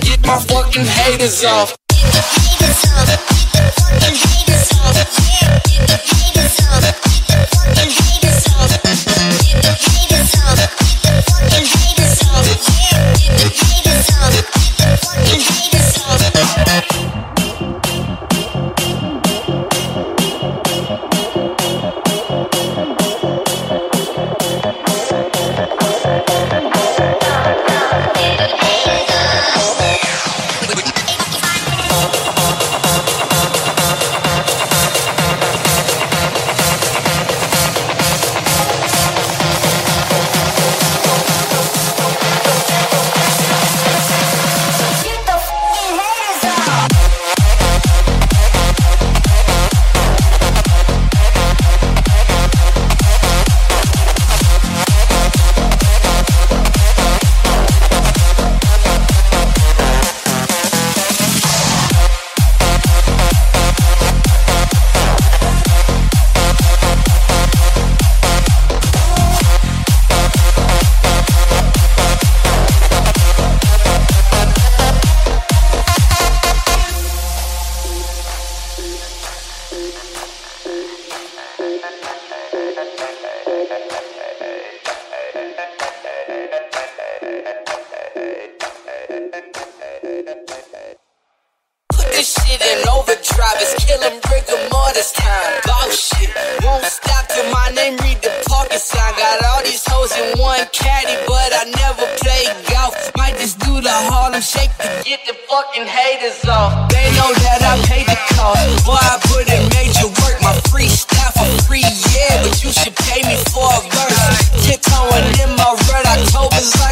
get my fucking haters off. Get the haters off. Get the fucking haters off. Get the haters caddy, but I never play golf. Might just do the Harlem Shake to get the fucking haters off. They know that I paid the cost. Boy, I put in major work. My free stuff for free, yeah, but you should pay me for a verse. Tiptoeing in my red October's like.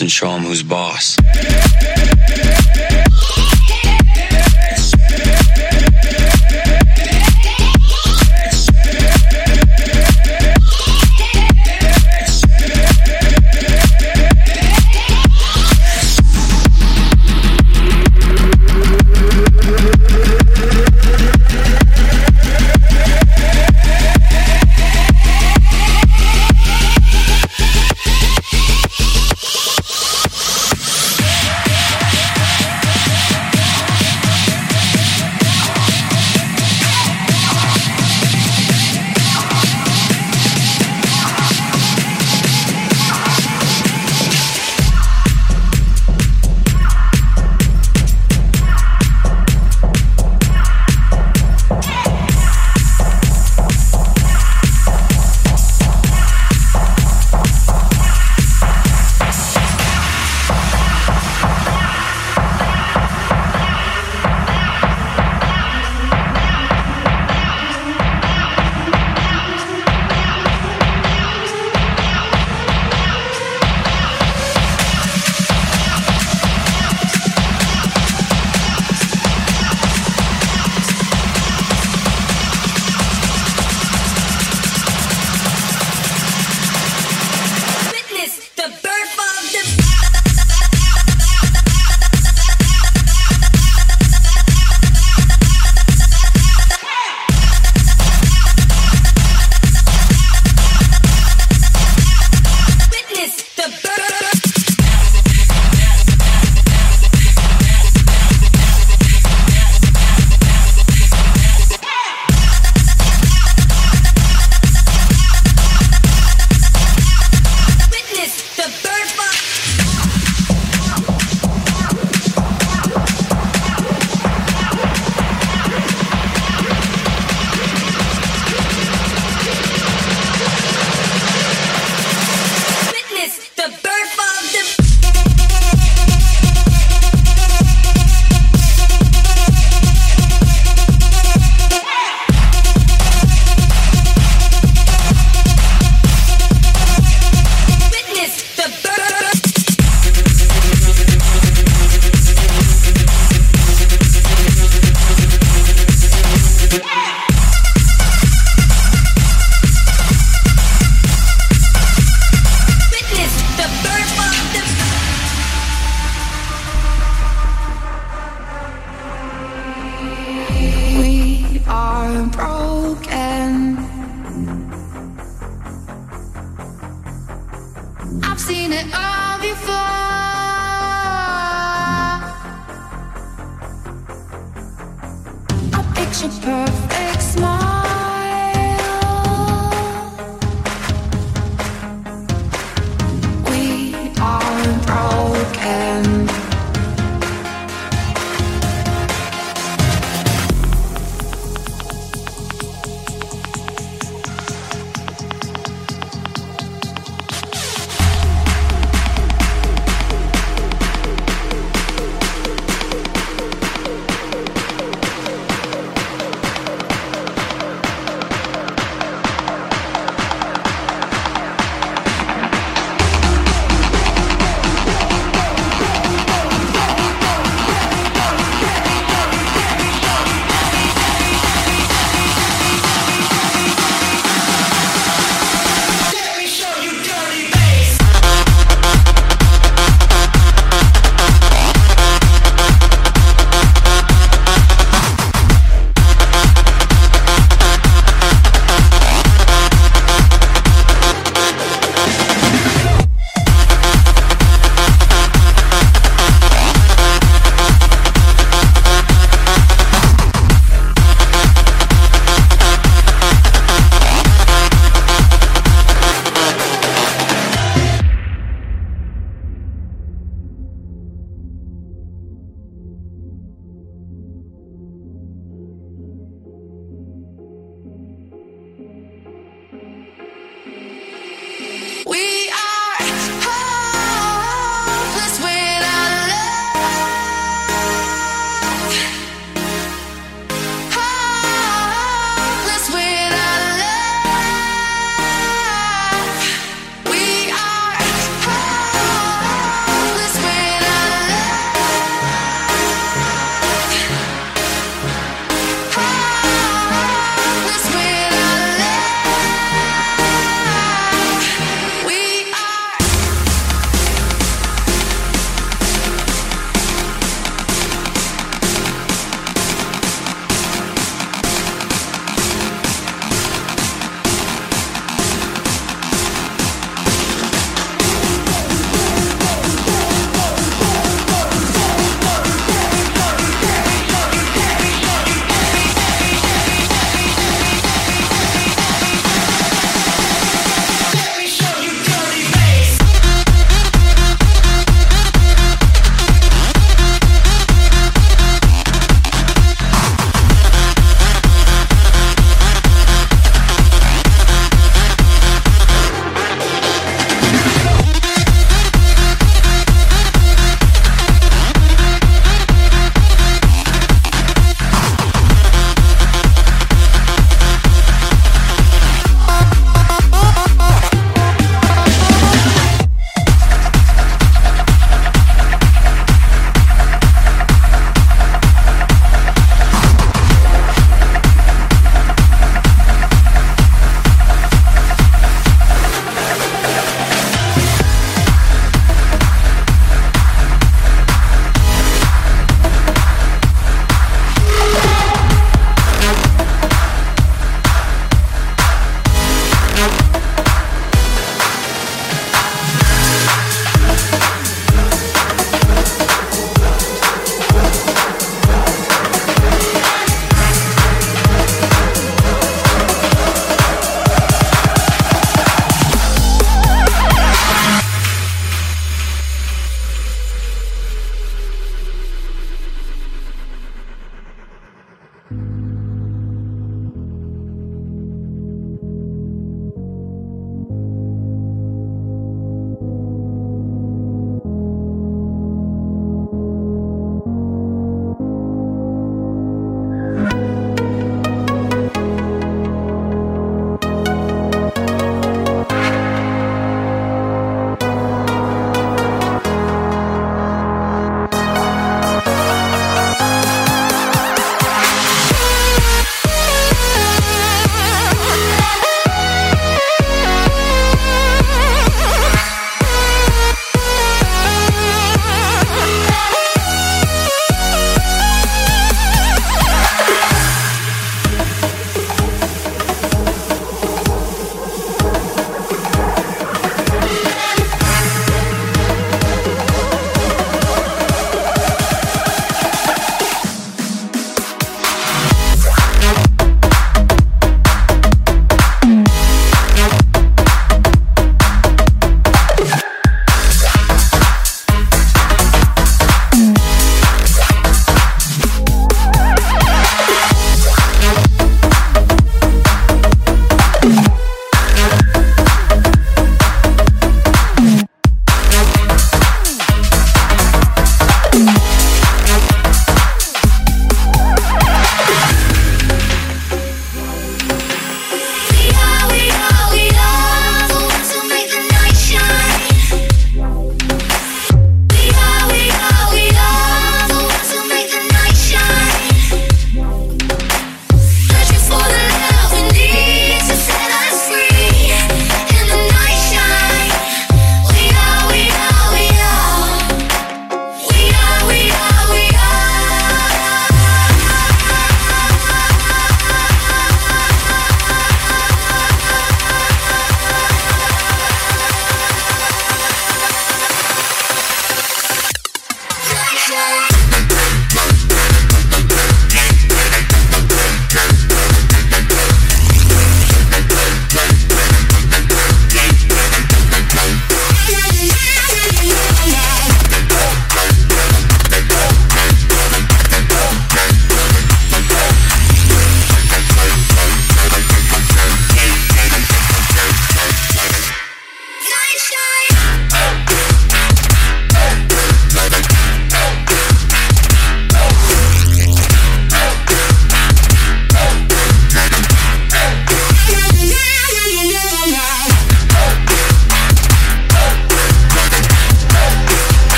and show them who's boss.